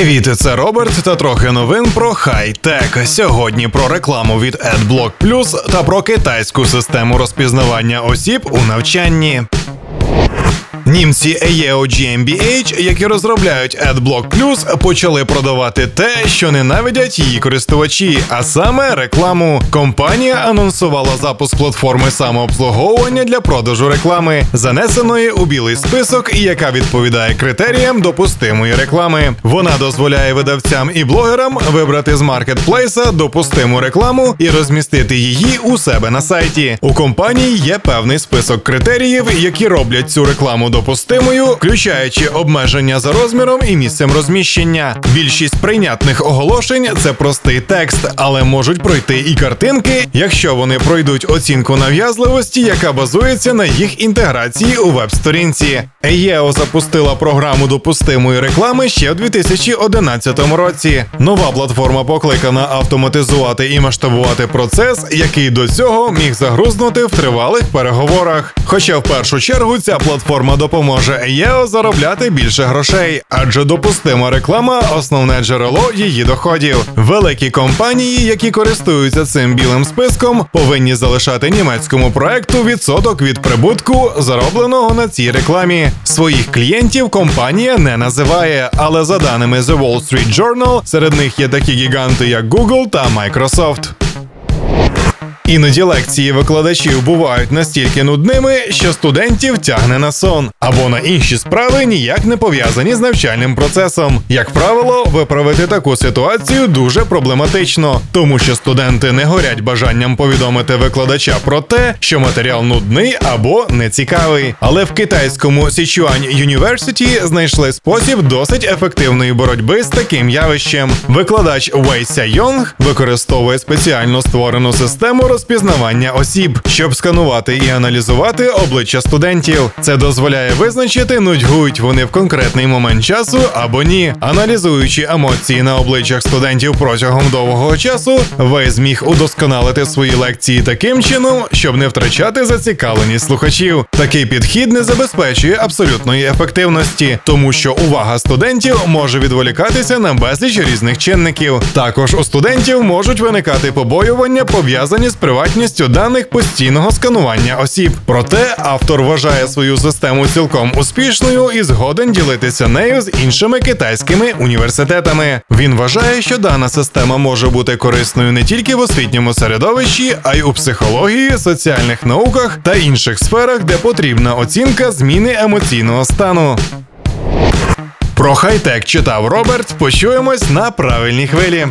Привіт, це Роберт та трохи новин про хай-тек. Сьогодні про рекламу від AdBlock Plus та про китайську систему розпізнавання осіб у навчанні. Німці AEO GmbH, які розробляють AdBlock Plus, почали продавати те, що ненавидять її користувачі, а саме рекламу. Компанія анонсувала запуск платформи самообслуговування для продажу реклами, занесеної у білий список, яка відповідає критеріям допустимої реклами. Вона дозволяє видавцям і блогерам вибрати з маркетплейса допустиму рекламу і розмістити її у себе на сайті. У компанії є певний список критеріїв, які роблять цю рекламу допустимою, включаючи обмеження за розміром і місцем розміщення. Більшість прийнятних оголошень це простий текст, але можуть пройти і картинки, якщо вони пройдуть оцінку нав'язливості, яка базується на їх інтеграції у веб-сторінці. EO запустила програму допустимої реклами ще в 2011 році. Нова платформа покликана автоматизувати і масштабувати процес, який до цього міг загрузнути в тривалих переговорах. Хоча в першу чергу ця платформа допоможе EO заробляти більше грошей, адже допустима реклама основне джерело її доходів. Великі компанії, які користуються цим білим списком, повинні залишати німецькому проекту відсоток від прибутку, заробленого на цій рекламі. Своїх клієнтів компанія не називає, але за даними The Wall Street Journal, серед них є такі гіганти, як Google та Microsoft. Іноді лекції викладачів бувають настільки нудними, що студентів тягне на сон або на інші справи ніяк не пов'язані з навчальним процесом. Як правило, виправити таку ситуацію дуже проблематично, тому що студенти не горять бажанням повідомити викладача про те, що матеріал нудний або нецікавий. Але в китайському Sichuan University знайшли спосіб досить ефективної боротьби з таким явищем. Викладач Вей Ся Йонг використовує спеціально створену систему розпізнавання осіб, щоб сканувати і аналізувати обличчя студентів. Це дозволяє визначити, нудьгують вони в конкретний момент часу або ні. Аналізуючи емоції на обличчях студентів протягом довгого часу, ви зміг удосконалити свої лекції таким чином, щоб не втрачати зацікавленість слухачів. Такий підхід не забезпечує абсолютної ефективності, тому що увага студентів може відволікатися на безліч різних чинників. Також у студентів можуть виникати побоювання, пов'язані з приватністю даних постійного сканування осіб. Проте автор вважає свою систему цілком успішною і згоден ділитися нею з іншими китайськими університетами. Він вважає, що дана система може бути корисною не тільки в освітньому середовищі, а й у психології, соціальних науках та інших сферах, де потрібна оцінка зміни емоційного стану. Про хай-тек читав Роберт. Почуємось на правильній хвилі.